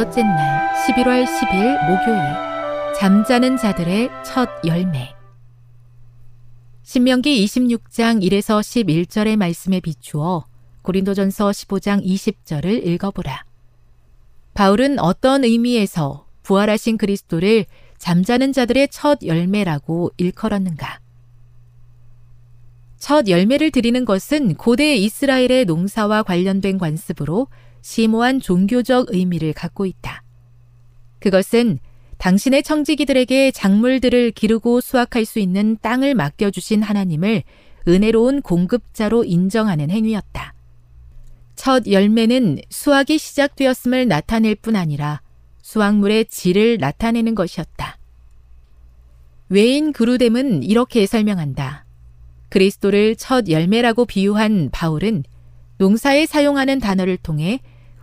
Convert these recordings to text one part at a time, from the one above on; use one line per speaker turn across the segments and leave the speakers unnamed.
다섯째 날 11월 10일 목요일 잠자는 자들의 첫 열매 신명기 26장 1에서 11절의 말씀에 비추어 고린도전서 15장 20절을 읽어보라. 바울은 어떤 의미에서 부활하신 그리스도를 잠자는 자들의 첫 열매라고 일컬었는가? 첫 열매를 드리는 것은 고대 이스라엘의 농사와 관련된 관습으로 심오한 종교적 의미를 갖고 있다. 그것은 당신의 청지기들에게 작물들을 기르고 수확할 수 있는 땅을 맡겨주신 하나님을 은혜로운 공급자로 인정하는 행위였다. 첫 열매는 수확이 시작되었음을 나타낼 뿐 아니라 수확물의 질을 나타내는 것이었다. 외인 그루뎀은 이렇게 설명한다. 그리스도를 첫 열매라고 비유한 바울은 농사에 사용하는 단어를 통해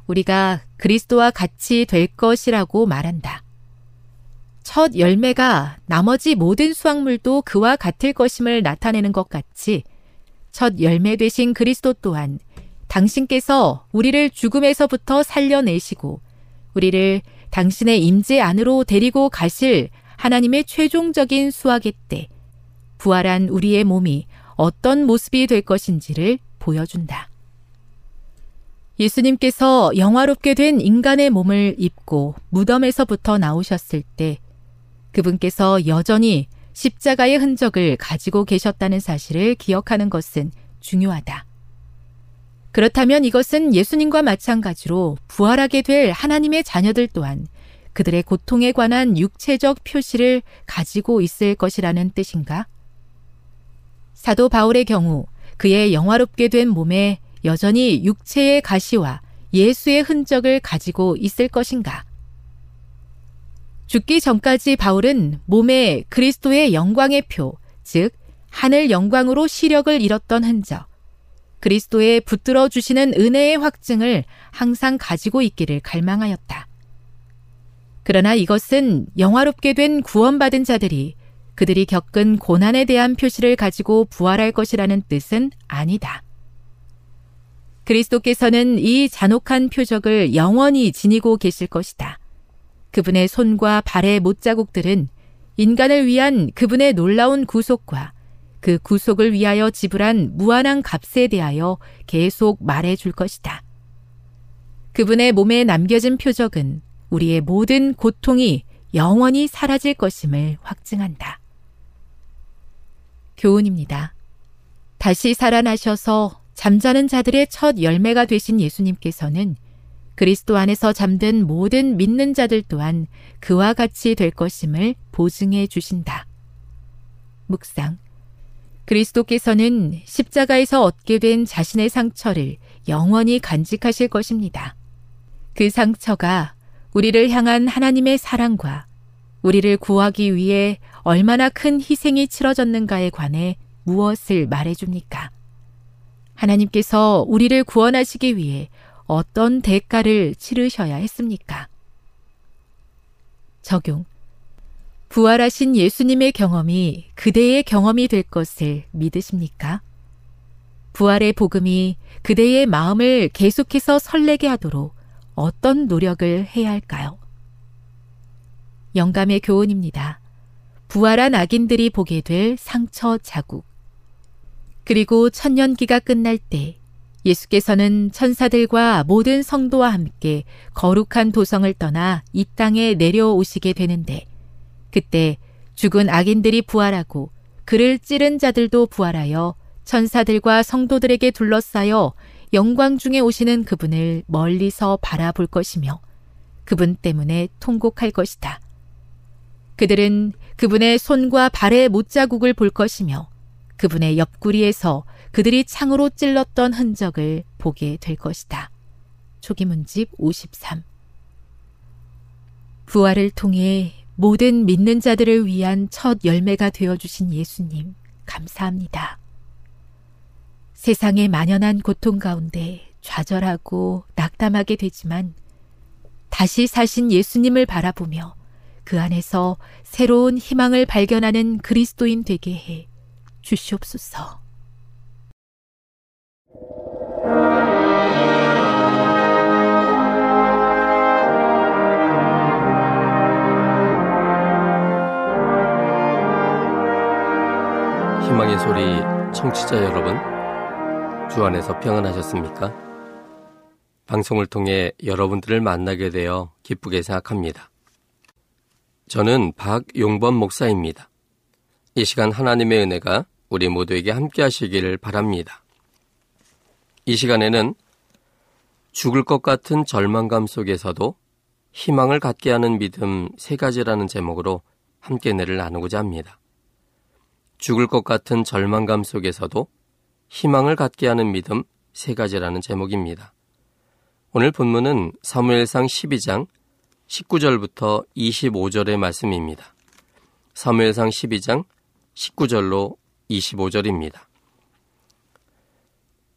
우리가 그리스도와 같이 될 것이라고 말한다. 첫 열매가 나머지 모든 수확물도 그와 같을 것임을 나타내는 것 같이 첫 열매 되신 그리스도 또한 당신께서 우리를 죽음에서부터 살려내시고 우리를 당신의 임재 안으로 데리고 가실 하나님의 최종적인 수확의 때 부활한 우리의 몸이 어떤 모습이 될 것인지를 보여준다. 예수님께서 영화롭게 된 인간의 몸을 입고 무덤에서부터 나오셨을 때 그분께서 여전히 십자가의 흔적을 가지고 계셨다는 사실을 기억하는 것은 중요하다. 그렇다면 이것은 예수님과 마찬가지로 부활하게 될 하나님의 자녀들 또한 그들의 고통에 관한 육체적 표시를 가지고 있을 것이라는 뜻인가? 사도 바울의 경우 그의 영화롭게 된 몸에 여전히 육체의 가시와 예수의 흔적을 가지고 있을 것인가? 죽기 전까지 바울은 몸에 그리스도의 영광의 표, 즉, 하늘 영광으로 시력을 잃었던 흔적, 그리스도의 붙들어 주시는 은혜의 확증을 항상 가지고 있기를 갈망하였다. 그러나 이것은 영화롭게 된 구원받은 자들이 그들이 겪은 고난에 대한 표시를 가지고 부활할 것이라는 뜻은 아니다. 그리스도께서는 이 잔혹한 표적을 영원히 지니고 계실 것이다. 그분의 손과 발의 못자국들은 인간을 위한 그분의 놀라운 구속과 그 구속을 위하여 지불한 무한한 값에 대하여 계속 말해 줄 것이다. 그분의 몸에 남겨진 표적은 우리의 모든 고통이 영원히 사라질 것임을 확증한다. 교훈입니다. 다시 살아나셔서 잠자는 자들의 첫 열매가 되신 예수님께서는 그리스도 안에서 잠든 모든 믿는 자들 또한 그와 같이 될 것임을 보증해 주신다. 묵상. 그리스도께서는 십자가에서 얻게 된 자신의 상처를 영원히 간직하실 것입니다. 그 상처가 우리를 향한 하나님의 사랑과 우리를 구하기 위해 얼마나 큰 희생이 치러졌는가에 관해 무엇을 말해줍니까? 하나님께서 우리를 구원하시기 위해 어떤 대가를 치르셔야 했습니까? 적용. 부활하신 예수님의 경험이 그대의 경험이 될 것을 믿으십니까? 부활의 복음이 그대의 마음을 계속해서 설레게 하도록 어떤 노력을 해야 할까요? 영감의 교훈입니다. 부활한 악인들이 보게 될 상처 자국. 그리고 천년기가 끝날 때 예수께서는 천사들과 모든 성도와 함께 거룩한 도성을 떠나 이 땅에 내려오시게 되는데 그때 죽은 악인들이 부활하고 그를 찌른 자들도 부활하여 천사들과 성도들에게 둘러싸여 영광 중에 오시는 그분을 멀리서 바라볼 것이며 그분 때문에 통곡할 것이다. 그들은 그분의 손과 발의 못자국을 볼 것이며 그분의 옆구리에서 그들이 창으로 찔렀던 흔적을 보게 될 것이다. 초기문집 53 부활을 통해 모든 믿는 자들을 위한 첫 열매가 되어주신 예수님, 감사합니다. 세상의 만연한 고통 가운데 좌절하고 낙담하게 되지만 다시 사신 예수님을 바라보며 그 안에서 새로운 희망을 발견하는 그리스도인 되게 해 주시옵소서.
희망의 소리 청취자 여러분, 주 안에서 평안하셨습니까? 방송을 통해 여러분들을 만나게 되어 기쁘게 생각합니다. 저는 박용범 목사입니다. 이 시간 하나님의 은혜가 우리 모두에게 함께 하시기를 바랍니다. 이 시간에는 죽을 것 같은 절망감 속에서도 희망을 갖게 하는 믿음 세 가지라는 제목으로 함께 내를 나누고자 합니다. 죽을 것 같은 절망감 속에서도 희망을 갖게 하는 믿음 세 가지라는 제목입니다. 오늘 본문은 사무엘상 12장 19절부터 25절의 말씀입니다. 사무엘상 12장 19절로 25절입니다.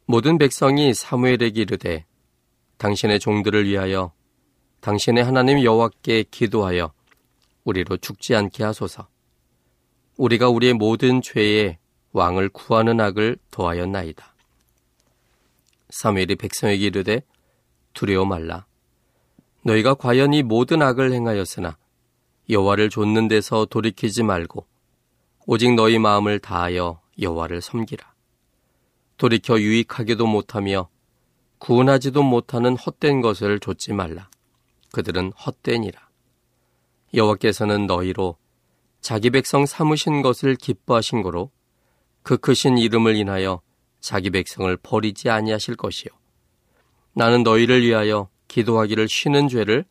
모든 백성이 사무엘에게 이르되 당신의 종들을 위하여 당신의 하나님 여호와께 기도하여 우리로 죽지 않게 하소서. 우리가 우리의 모든 죄에 왕을 구하는 악을 도하였나이다. 사무엘이 백성에게 이르되 두려워 말라. 너희가 과연 이 모든 악을 행하였으나 여호와를 좇는 데서 돌이키지 말고 오직 너희 마음을 다하여 여호와를 섬기라. 돌이켜 유익하게도 못하며 구원하지도 못하는 헛된 것을 좇지 말라. 그들은 헛되니라. 여호와께서는 너희로 자기 백성 삼으신 것을 기뻐하신 거로 그 크신 이름을 인하여 자기 백성을 버리지 아니하실 것이요 나는 너희를 위하여 기도하기를 쉬는 죄를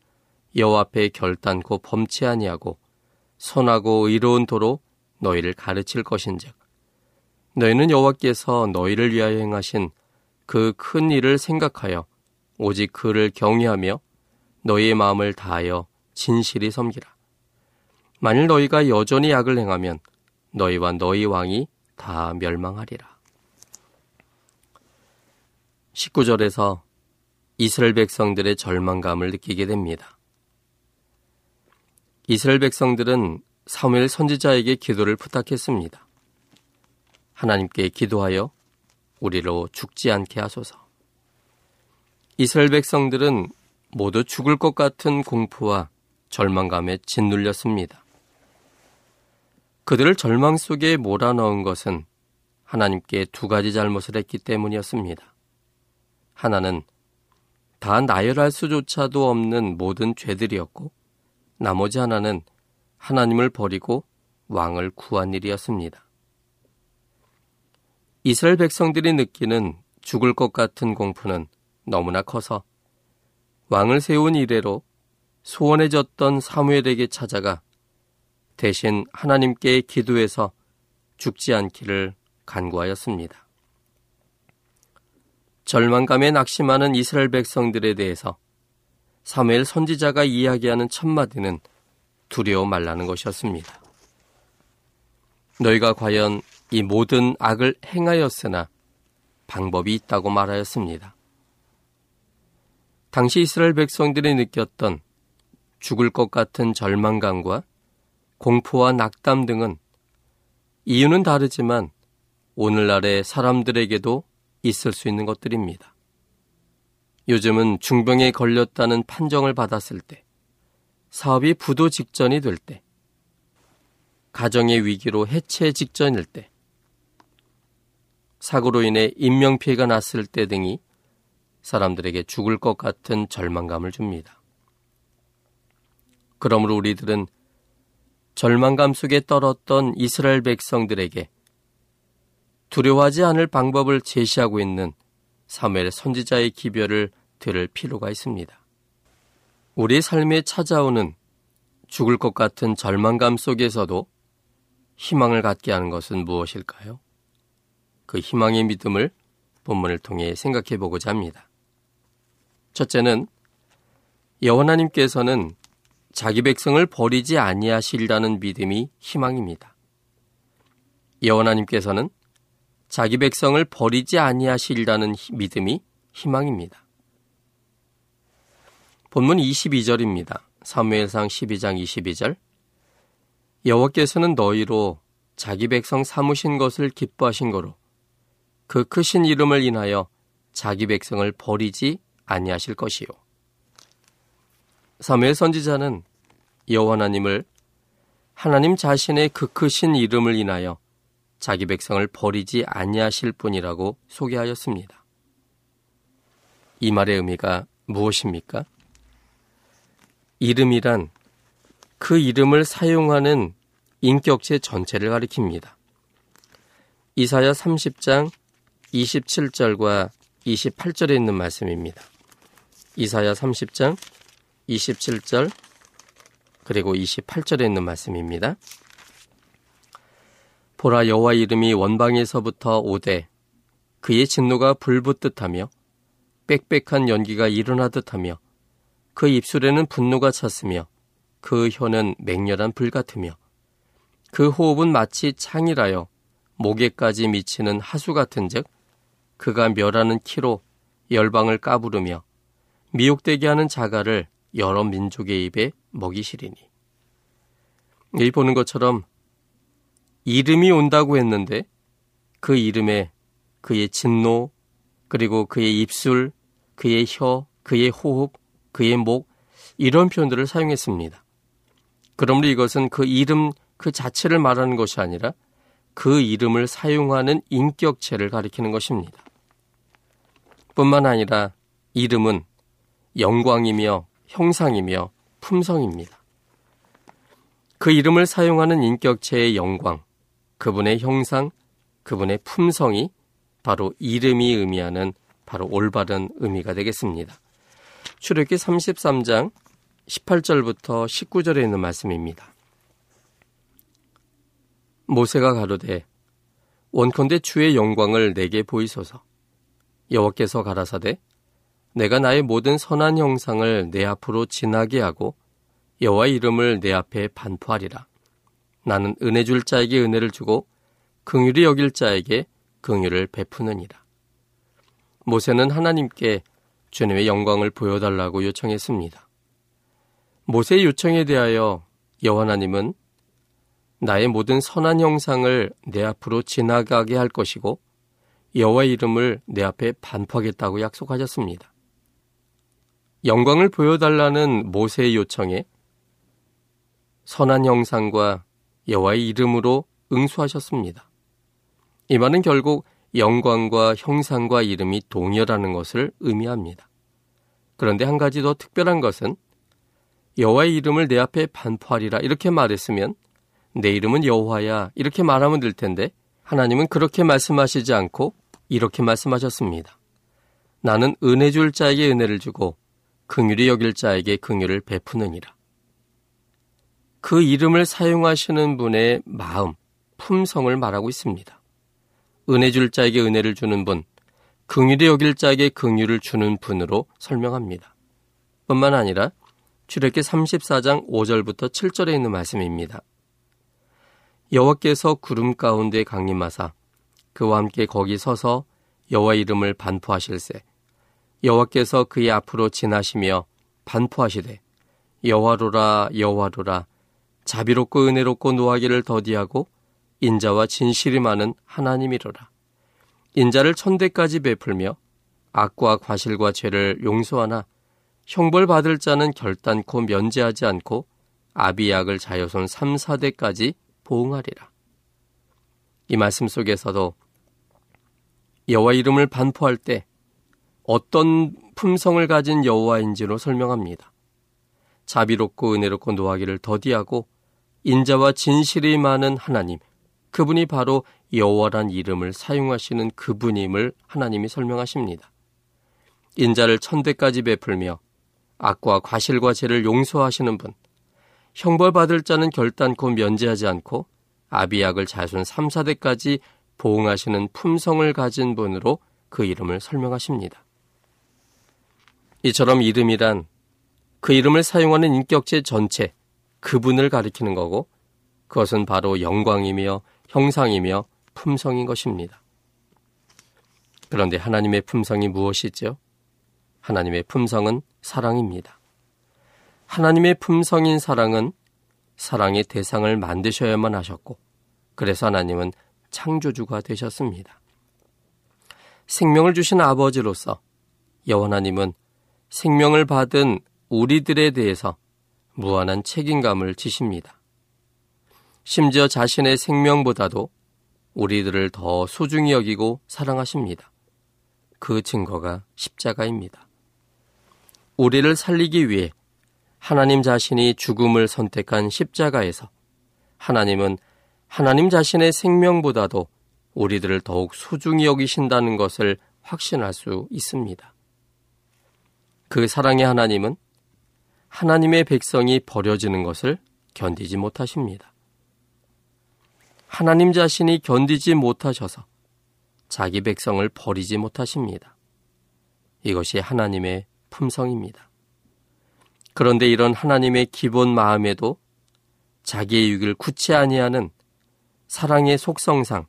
여호와 앞에 결단코 범치 아니하고 선하고 의로운 도로 너희를 가르칠 것인즉 너희는 여호와께서 너희를 위하여 행하신 그 큰 일을 생각하여 오직 그를 경외하며 너희의 마음을 다하여 진실이 섬기라 만일 너희가 여전히 악을 행하면 너희와 너희 왕이 다 멸망하리라. 19절에서 이스라엘 백성들의 절망감을 느끼게 됩니다. 이스라엘 백성들은 사무엘 선지자에게 기도를 부탁했습니다. 하나님께 기도하여 우리로 죽지 않게 하소서. 이스라엘 백성들은 모두 죽을 것 같은 공포와 절망감에 짓눌렸습니다. 그들을 절망 속에 몰아넣은 것은 하나님께 두 가지 잘못을 했기 때문이었습니다. 하나는 다 나열할 수조차도 없는 모든 죄들이었고, 나머지 하나는 하나님을 버리고 왕을 구한 일이었습니다. 이스라엘 백성들이 느끼는 죽을 것 같은 공포는 너무나 커서 왕을 세운 이래로 소원해졌던 사무엘에게 찾아가 대신 하나님께 기도해서 죽지 않기를 간구하였습니다. 절망감에 낙심하는 이스라엘 백성들에 대해서 사무엘 선지자가 이야기하는 첫마디는 두려워 말라는 것이었습니다. 너희가 과연 이 모든 악을 행하였으나 방법이 있다고 말하였습니다. 당시 이스라엘 백성들이 느꼈던 죽을 것 같은 절망감과 공포와 낙담 등은 이유는 다르지만 오늘날의 사람들에게도 있을 수 있는 것들입니다. 요즘은 중병에 걸렸다는 판정을 받았을 때, 사업이 부도 직전이 될 때, 가정의 위기로 해체 직전일 때, 사고로 인해 인명피해가 났을 때 등이 사람들에게 죽을 것 같은 절망감을 줍니다. 그러므로 우리들은 절망감 속에 떨었던 이스라엘 백성들에게 두려워하지 않을 방법을 제시하고 있는 사무엘 선지자의 기별을 들을 필요가 있습니다. 우리 삶에 찾아오는 죽을 것 같은 절망감 속에서도 희망을 갖게 하는 것은 무엇일까요? 그 희망의 믿음을 본문을 통해 생각해 보고자 합니다. 첫째는 여호나님께서는 자기 백성을 버리지 아니하시리라는 믿음이 희망입니다. 여호나님께서는 자기 백성을 버리지 아니하시리라는 믿음이 희망입니다. 본문 22절입니다. 사무엘상 12장 22절 여호와께서는 너희로 자기 백성 삼으신 것을 기뻐하신 거로 그 크신 이름을 인하여 자기 백성을 버리지 아니하실 것이요. 사무엘 선지자는 여호와 하나님을 하나님 자신의 그 크신 이름을 인하여 자기 백성을 버리지 아니하실 분이라고 소개하였습니다. 이 말의 의미가 무엇입니까? 이름이란 그 이름을 사용하는 인격체 전체를 가리킵니다. 이사야 30장 27절과 28절에 있는 말씀입니다. 이사야 30장 27절 그리고 28절에 있는 말씀입니다. 보라 여호와 이름이 원방에서부터 오되 그의 진노가 불붙듯하며 빽빽한 연기가 일어나듯하며 그 입술에는 분노가 찼으며 그 혀는 맹렬한 불 같으며 그 호흡은 마치 창이라여 목에까지 미치는 하수 같은즉 그가 멸하는 키로 열방을 까부르며 미혹되게 하는 자가를 여러 민족의 입에 먹이시리니. 이 보는 것처럼 이름이 온다고 했는데 그 이름에 그의 진노, 그리고 그의 입술, 그의 혀, 그의 호흡, 그의 목, 이런 표현들을 사용했습니다. 그러므로 이것은 그 이름 그 자체를 말하는 것이 아니라 그 이름을 사용하는 인격체를 가리키는 것입니다. 뿐만 아니라 이름은 영광이며 형상이며 품성입니다. 그 이름을 사용하는 인격체의 영광, 그분의 형상, 그분의 품성이 바로 이름이 의미하는 바로 올바른 의미가 되겠습니다. 출애기 33장 18절부터 19절에 있는 말씀입니다. 모세가 가로되 원컨대 주의 영광을 내게 보이소서 여호와께서 가라사대 내가 나의 모든 선한 형상을 내 앞으로 지나게 하고 여호와 이름을 내 앞에 반포하리라. 나는 은혜 줄 자에게 은혜를 주고 긍휼히 여길 자에게 긍휼을 베푸느니라. 모세는 하나님께 주님의 영광을 보여달라고 요청했습니다. 모세의 요청에 대하여 여호와 하나님은 나의 모든 선한 형상을 내 앞으로 지나가게 할 것이고 여호와 이름을 내 앞에 반포하겠다고 약속하셨습니다. 영광을 보여달라는 모세의 요청에 선한 형상과 여호와의 이름으로 응수하셨습니다. 이 말은 결국 영광과 형상과 이름이 동일하는 것을 의미합니다. 그런데 한 가지 더 특별한 것은 여호와의 이름을 내 앞에 반포하리라 이렇게 말했으면 내 이름은 여호와야 이렇게 말하면 될 텐데 하나님은 그렇게 말씀하시지 않고 이렇게 말씀하셨습니다. 나는 은혜 줄 자에게 은혜를 주고 긍휼히 여길 자에게 긍휼을 베푸느니라. 그 이름을 사용하시는 분의 마음, 품성을 말하고 있습니다. 은혜 줄 자에게 은혜를 주는 분, 긍휼히 여길 자에게 긍휼을 주는 분으로 설명합니다. 뿐만 아니라 출애기 34장 5절부터 7절에 있는 말씀입니다. 여호와께서 구름 가운데 강림하사 그와 함께 거기 서서 여호와 이름을 반포하실세 여호와께서 그의 앞으로 지나시며 반포하시되 여호와로라 여호와로라 자비롭고 은혜롭고 노하기를 더디하고 인자와 진실이 많은 하나님이로라 인자를 천대까지 베풀며 악과 과실과 죄를 용서하나 형벌 받을 자는 결단코 면제하지 않고 아비약을 자여손 3, 4대까지 보응하리라. 이 말씀 속에서도 여호와 이름을 반포할 때 어떤 품성을 가진 여호와인지로 설명합니다. 자비롭고 은혜롭고 노하기를 더디하고 인자와 진실이 많은 하나님, 그분이 바로 여호와란 이름을 사용하시는 그분임을 하나님이 설명하십니다. 인자를 천대까지 베풀며 악과 과실과 죄를 용서하시는 분, 형벌 받을 자는 결단코 면제하지 않고 아비약을 자손 3, 4대까지 보응하시는 품성을 가진 분으로 그 이름을 설명하십니다. 이처럼 이름이란 그 이름을 사용하는 인격체 전체, 그분을 가리키는 거고 그것은 바로 영광이며 형상이며 품성인 것입니다. 그런데 하나님의 품성이 무엇이죠? 하나님의 품성은 사랑입니다. 하나님의 품성인 사랑은 사랑의 대상을 만드셔야만 하셨고, 그래서 하나님은 창조주가 되셨습니다. 생명을 주신 아버지로서 여호와 하나님은 생명을 받은 우리들에 대해서 무한한 책임감을 지십니다. 심지어 자신의 생명보다도 우리들을 더 소중히 여기고 사랑하십니다. 그 증거가 십자가입니다. 우리를 살리기 위해 하나님 자신이 죽음을 선택한 십자가에서 하나님은 하나님 자신의 생명보다도 우리들을 더욱 소중히 여기신다는 것을 확신할 수 있습니다. 그 사랑의 하나님은 하나님의 백성이 버려지는 것을 견디지 못하십니다. 하나님 자신이 견디지 못하셔서 자기 백성을 버리지 못하십니다. 이것이 하나님의 품성입니다. 그런데 이런 하나님의 기본 마음에도 자기의 유익을 굳이 아니하는 사랑의 속성상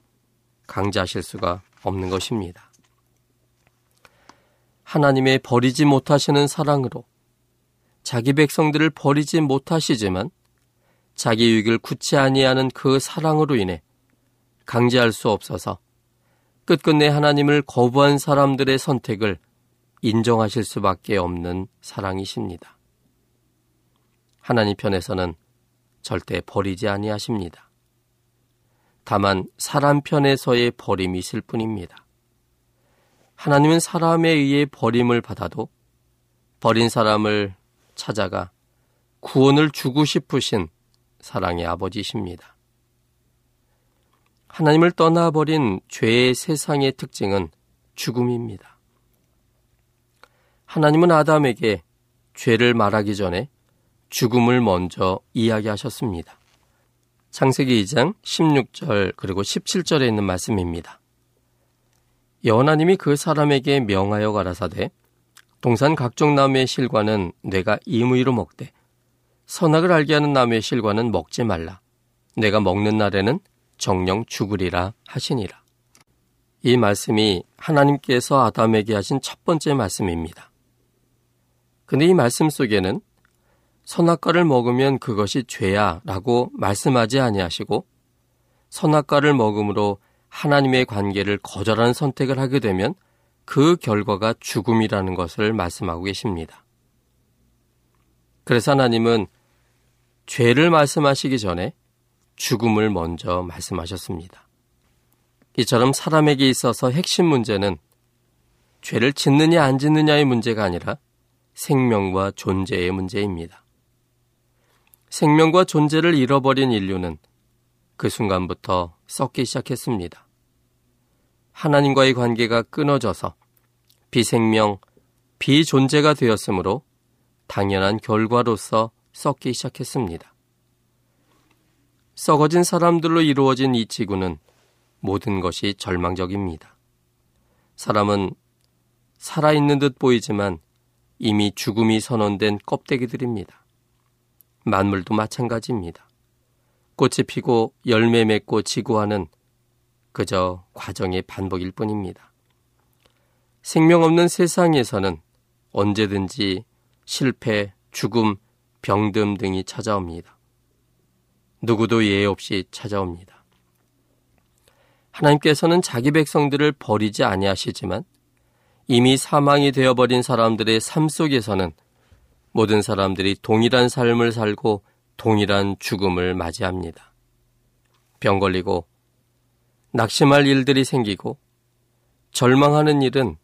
강자하실 수가 없는 것입니다. 하나님의 버리지 못하시는 사랑으로 자기 백성들을 버리지 못하시지만 자기 유익을 굳이 아니하는 그 사랑으로 인해 강제할 수 없어서 끝끝내 하나님을 거부한 사람들의 선택을 인정하실 수밖에 없는 사랑이십니다. 하나님 편에서는 절대 버리지 아니하십니다. 다만 사람 편에서의 버림이 있을 뿐입니다. 하나님은 사람에 의해 버림을 받아도 버린 사람을 찾아가 구원을 주고 싶으신 사랑의 아버지십니다. 하나님을 떠나버린 죄의 세상의 특징은 죽음입니다. 하나님은 아담에게 죄를 말하기 전에 죽음을 먼저 이야기하셨습니다. 창세기 2장 16절 그리고 17절에 있는 말씀입니다. 여호나님이 그 사람에게 명하여 가라사대 동산 각종 나무의 실과는 내가 임의로 먹되 선악을 알게 하는 나무의 실과는 먹지 말라. 내가 먹는 날에는 정령 죽으리라 하시니라. 이 말씀이 하나님께서 아담에게 하신 첫 번째 말씀입니다. 근데 이 말씀 속에는 선악과를 먹으면 그것이 죄야 라고 말씀하지 아니하시고 선악과를 먹음으로 하나님의 관계를 거절하는 선택을 하게 되면 그 결과가 죽음이라는 것을 말씀하고 계십니다. 그래서 하나님은 죄를 말씀하시기 전에 죽음을 먼저 말씀하셨습니다. 이처럼 사람에게 있어서 핵심 문제는 죄를 짓느냐 안 짓느냐의 문제가 아니라 생명과 존재의 문제입니다. 생명과 존재를 잃어버린 인류는 그 순간부터 썩기 시작했습니다. 하나님과의 관계가 끊어져서 비생명, 비존재가 되었으므로 당연한 결과로서 썩기 시작했습니다. 썩어진 사람들로 이루어진 이 지구는 모든 것이 절망적입니다. 사람은 살아있는 듯 보이지만 이미 죽음이 선언된 껍데기들입니다. 만물도 마찬가지입니다. 꽃이 피고 열매 맺고 지구하는 그저 과정의 반복일 뿐입니다. 생명 없는 세상에서는 언제든지 실패, 죽음, 병듦 등이 찾아옵니다. 누구도 예외 없이 찾아옵니다. 하나님께서는 자기 백성들을 버리지 아니하시지만 이미 사망이 되어버린 사람들의 삶 속에서는 모든 사람들이 동일한 삶을 살고 동일한 죽음을 맞이합니다. 병 걸리고 낙심할 일들이 생기고 절망하는 일은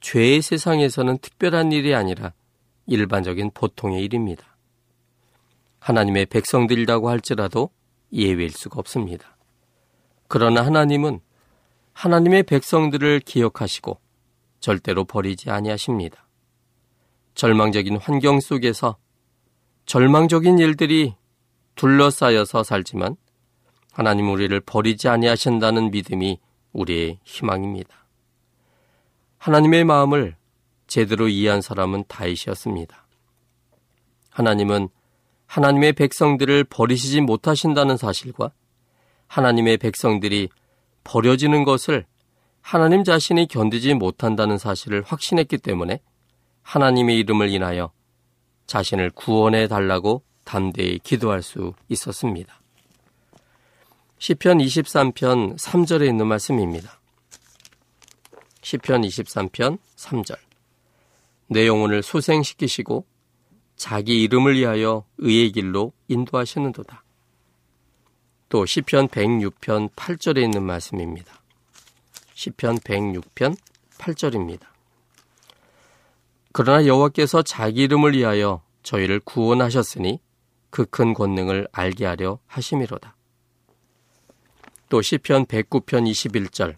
죄의 세상에서는 특별한 일이 아니라 일반적인 보통의 일입니다. 하나님의 백성들이라고 할지라도 예외일 수가 없습니다. 그러나 하나님은 하나님의 백성들을 기억하시고 절대로 버리지 아니하십니다. 절망적인 환경 속에서 절망적인 일들이 둘러싸여서 살지만 하나님 우리를 버리지 아니하신다는 믿음이 우리의 희망입니다. 하나님의 마음을 제대로 이해한 사람은 다윗이었습니다. 하나님은 하나님의 백성들을 버리시지 못하신다는 사실과 하나님의 백성들이 버려지는 것을 하나님 자신이 견디지 못한다는 사실을 확신했기 때문에 하나님의 이름을 인하여 자신을 구원해 달라고 담대히 기도할 수 있었습니다. 시편 23편 3절에 있는 말씀입니다. 시편 23편 3절. 내 영혼을 소생시키시고 자기 이름을 위하여 의의 길로 인도하시는도다. 또 시편 106편 8절에 있는 말씀입니다. 시편 106편 8절입니다. 그러나 여호와께서 자기 이름을 위하여 저희를 구원하셨으니 그 큰 권능을 알게 하려 하심이로다. 또 시편 109편 21절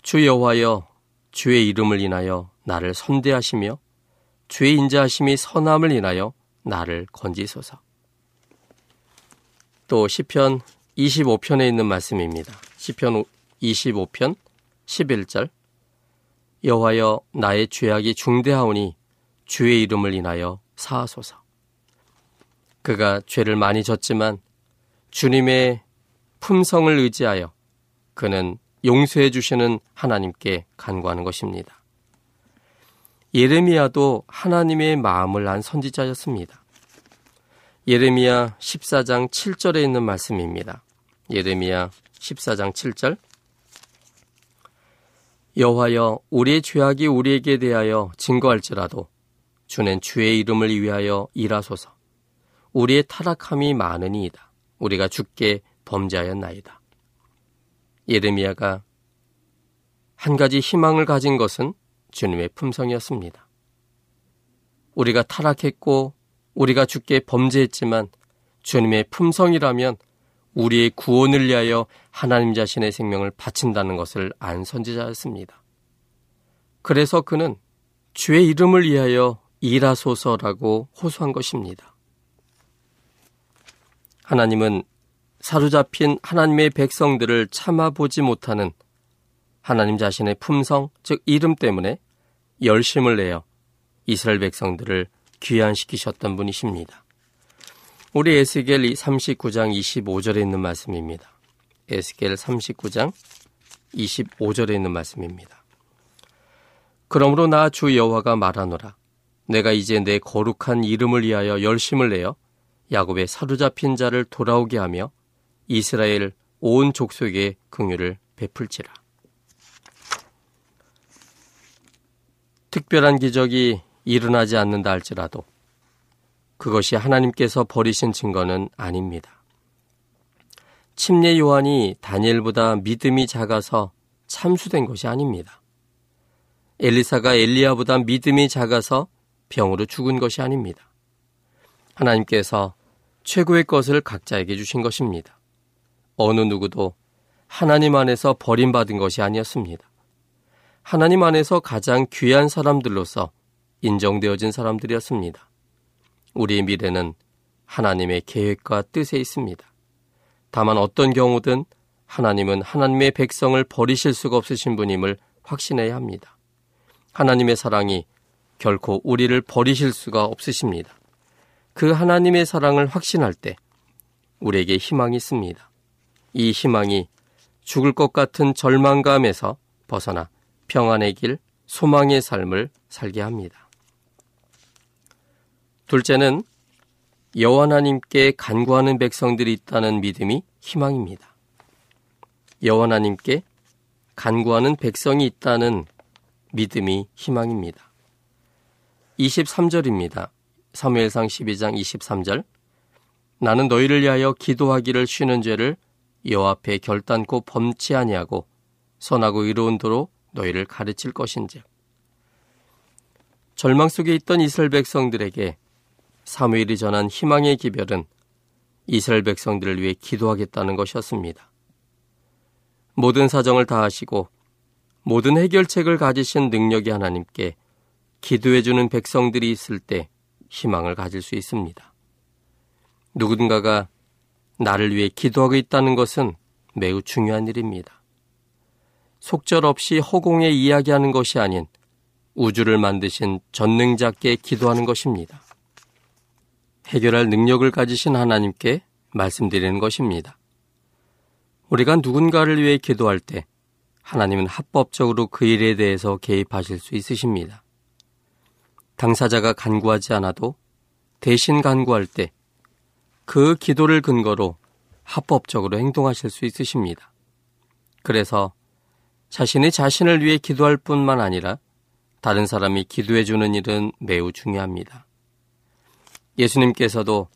주 여호와여 주의 이름을 인하여 나를 선대하시며 주의 인자하심이 선함을 인하여 나를 건지소서. 또 시편 25편에 있는 말씀입니다. 시편 25편 11절 여호와여 나의 죄악이 중대하오니 주의 이름을 인하여 사하소서. 그가 죄를 많이 졌지만 주님의 품성을 의지하여 그는 용서해 주시는 하나님께 간구하는 것입니다. 예레미야도 하나님의 마음을 안 선지자였습니다. 예레미야 14장 7절에 있는 말씀입니다. 예레미야 14장 7절 여호와여 우리의 죄악이 우리에게 대하여 증거할지라도 주는 주의 이름을 위하여 일하소서. 우리의 타락함이 많으니이다. 우리가 죽게 범죄하였나이다. 예레미야가 한 가지 희망을 가진 것은 주님의 품성이었습니다. 우리가 타락했고 우리가 죽게 범죄했지만 주님의 품성이라면 우리의 구원을 위하여 하나님 자신의 생명을 바친다는 것을 안 선지자였습니다. 그래서 그는 주의 이름을 위하여 일하소서라고 호소한 것입니다. 하나님은 사로잡힌 하나님의 백성들을 참아보지 못하는 하나님 자신의 품성, 즉 이름 때문에 열심을 내어 이스라엘 백성들을 귀환시키셨던 분이십니다. 우리 에스겔 39장 25절에 있는 말씀입니다. 에스겔 39장 25절에 있는 말씀입니다. 그러므로 나 주 여호와가 말하노라 내가 이제 내 거룩한 이름을 위하여 열심을 내어 야곱의 사로잡힌 자를 돌아오게 하며 이스라엘 온 족속의 긍휼을 베풀지라. 특별한 기적이 일어나지 않는다 할지라도 그것이 하나님께서 버리신 증거는 아닙니다. 침례 요한이 다니엘보다 믿음이 작아서 참수된 것이 아닙니다. 엘리사가 엘리야보다 믿음이 작아서 병으로 죽은 것이 아닙니다. 하나님께서 최고의 것을 각자에게 주신 것입니다. 어느 누구도 하나님 안에서 버림받은 것이 아니었습니다. 하나님 안에서 가장 귀한 사람들로서 인정되어진 사람들이었습니다. 우리의 미래는 하나님의 계획과 뜻에 있습니다. 다만 어떤 경우든 하나님은 하나님의 백성을 버리실 수가 없으신 분임을 확신해야 합니다. 하나님의 사랑이 결코 우리를 버리실 수가 없으십니다. 그 하나님의 사랑을 확신할 때 우리에게 희망이 있습니다. 이 희망이 죽을 것 같은 절망감에서 벗어나 평안의 길, 소망의 삶을 살게 합니다. 둘째는 여호와 하나님께 간구하는 백성들이 있다는 믿음이 희망입니다. 여호와 하나님께 간구하는 백성이 있다는 믿음이 희망입니다. 23절입니다. 사무엘상 12장 23절 나는 너희를 위하여 기도하기를 쉬는 죄를 여호와 앞에 결단코 범치 아니하고 선하고 의로운 도로 너희를 가르칠 것인즉 절망 속에 있던 이스라엘 백성들에게 사무엘이 전한 희망의 기별은 이스라엘 백성들을 위해 기도하겠다는 것이었습니다. 모든 사정을 다하시고 모든 해결책을 가지신 능력이 하나님께 기도해주는 백성들이 있을 때 희망을 가질 수 있습니다. 누군가가 나를 위해 기도하고 있다는 것은 매우 중요한 일입니다. 속절없이 허공에 이야기하는 것이 아닌 우주를 만드신 전능자께 기도하는 것입니다. 해결할 능력을 가지신 하나님께 말씀드리는 것입니다. 우리가 누군가를 위해 기도할 때 하나님은 합법적으로 그 일에 대해서 개입하실 수 있으십니다. 당사자가 간구하지 않아도 대신 간구할 때 그 기도를 근거로 합법적으로 행동하실 수 있으십니다. 그래서 자신의 자신을 위해 기도할 뿐만 아니라 다른 사람이 기도해 주는 일은 매우 중요합니다. 예수님께서도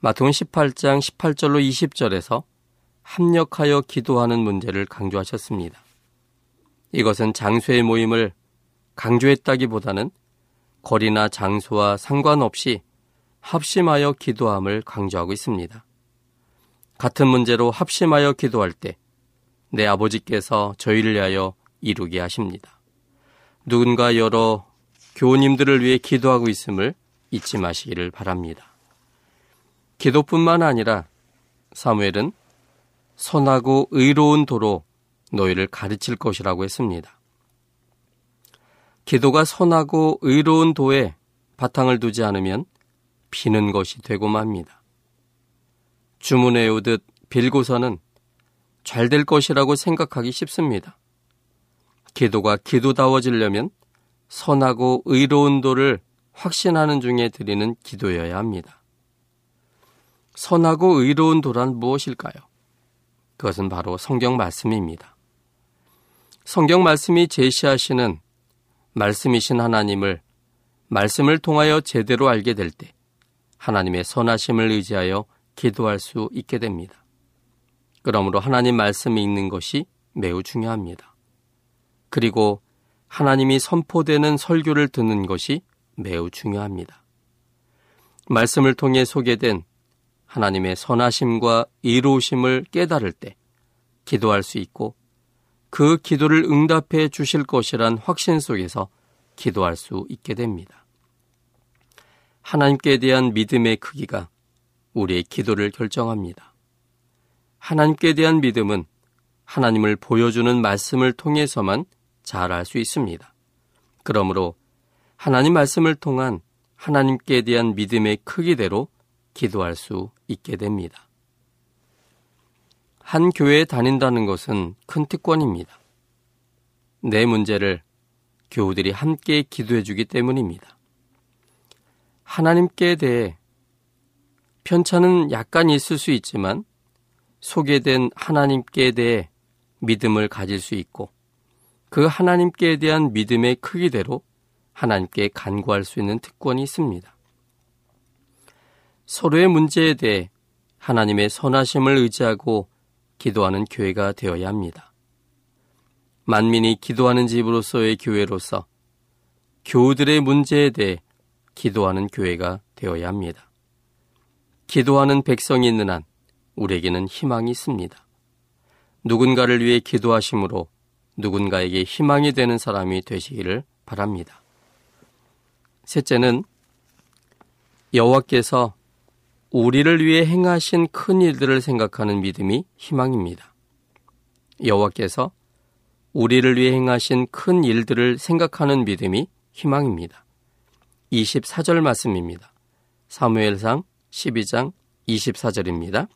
마태음 18장 18절로 20절에서 합력하여 기도하는 문제를 강조하셨습니다. 이것은 장소의 모임을 강조했다기보다는 거리나 장소와 상관없이 합심하여 기도함을 강조하고 있습니다. 같은 문제로 합심하여 기도할 때 내 아버지께서 저희를 위하여 이루게 하십니다. 누군가 여러 교우님들을 위해 기도하고 있음을 잊지 마시기를 바랍니다. 기도뿐만 아니라 사무엘은 선하고 의로운 도로 너희를 가르칠 것이라고 했습니다. 기도가 선하고 의로운 도에 바탕을 두지 않으면 비는 것이 되고 맙니다. 주문해 오듯 빌고서는 잘 될 것이라고 생각하기 쉽습니다. 기도가 기도다워지려면 선하고 의로운 도를 확신하는 중에 드리는 기도여야 합니다. 선하고 의로운 도란 무엇일까요? 그것은 바로 성경 말씀입니다. 성경 말씀이 제시하시는 말씀이신 하나님을 말씀을 통하여 제대로 알게 될 때 하나님의 선하심을 의지하여 기도할 수 있게 됩니다. 그러므로 하나님 말씀이 있는 것이 매우 중요합니다. 그리고 하나님이 선포되는 설교를 듣는 것이 매우 중요합니다. 말씀을 통해 소개된 하나님의 선하심과 이로우심을 깨달을 때 기도할 수 있고 그 기도를 응답해 주실 것이란 확신 속에서 기도할 수 있게 됩니다. 하나님께 대한 믿음의 크기가 우리의 기도를 결정합니다. 하나님께 대한 믿음은 하나님을 보여주는 말씀을 통해서만 잘 알 수 있습니다. 그러므로 하나님 말씀을 통한 하나님께 대한 믿음의 크기대로 기도할 수 있게 됩니다. 한 교회에 다닌다는 것은 큰 특권입니다. 내 문제를 교우들이 함께 기도해 주기 때문입니다. 하나님께 대해 편차는 약간 있을 수 있지만 소개된 하나님께 대해 믿음을 가질 수 있고 그 하나님께 대한 믿음의 크기대로 하나님께 간구할 수 있는 특권이 있습니다. 서로의 문제에 대해 하나님의 선하심을 의지하고 기도하는 교회가 되어야 합니다. 만민이 기도하는 집으로서의 교회로서 교우들의 문제에 대해 기도하는 교회가 되어야 합니다. 기도하는 백성이 있는 한 우리에게는 희망이 있습니다. 누군가를 위해 기도하심으로 누군가에게 희망이 되는 사람이 되시기를 바랍니다. 셋째는 여호와께서 우리를 위해 행하신 큰 일들을 생각하는 믿음이 희망입니다. 여호와께서 우리를 위해 행하신 큰 일들을 생각하는 믿음이 희망입니다. 24절 말씀입니다. 사무엘상 12장 24절입니다.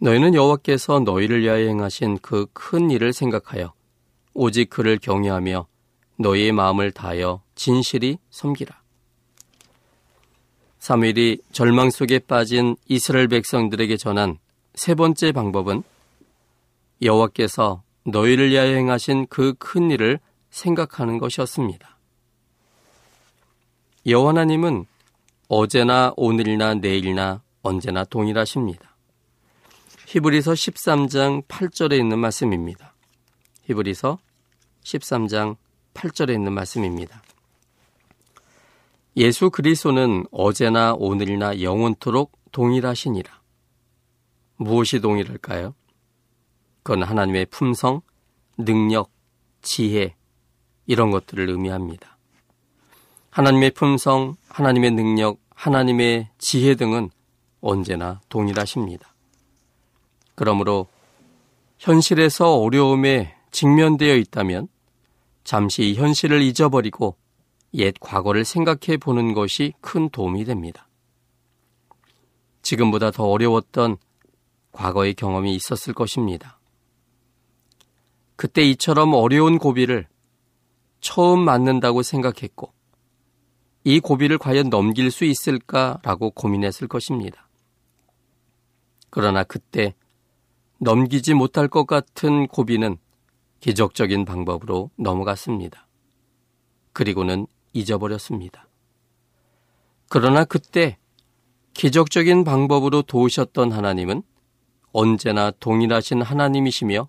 너희는 여호와께서 너희를 위하여 행하신 그 큰 일을 생각하여 오직 그를 경외하며 너희의 마음을 다하여 진실이 섬기라. 사무엘이 절망 속에 빠진 이스라엘 백성들에게 전한 세 번째 방법은 여호와께서 너희를 위하여 행하신 그 큰 일을 생각하는 것이었습니다. 여호와 하나님은 어제나 오늘이나 내일이나 언제나 동일하십니다. 히브리서 13장 8절에 있는 말씀입니다. 히브리서 13장 8절에 있는 말씀입니다. 예수 그리스도는 어제나 오늘이나 영원토록 동일하시니라. 무엇이 동일할까요? 그건 하나님의 품성, 능력, 지혜 이런 것들을 의미합니다. 하나님의 품성, 하나님의 능력, 하나님의 지혜 등은 언제나 동일하십니다. 그러므로 현실에서 어려움에 직면되어 있다면 잠시 현실을 잊어버리고 옛 과거를 생각해 보는 것이 큰 도움이 됩니다. 지금보다 더 어려웠던 과거의 경험이 있었을 것입니다. 그때 이처럼 어려운 고비를 처음 맞는다고 생각했고, 이 고비를 과연 넘길 수 있을까라고 고민했을 것입니다. 그러나 그때 넘기지 못할 것 같은 고비는 기적적인 방법으로 넘어갔습니다. 그리고는 잊어버렸습니다. 그러나 그때 기적적인 방법으로 도우셨던 하나님은 언제나 동일하신 하나님이시며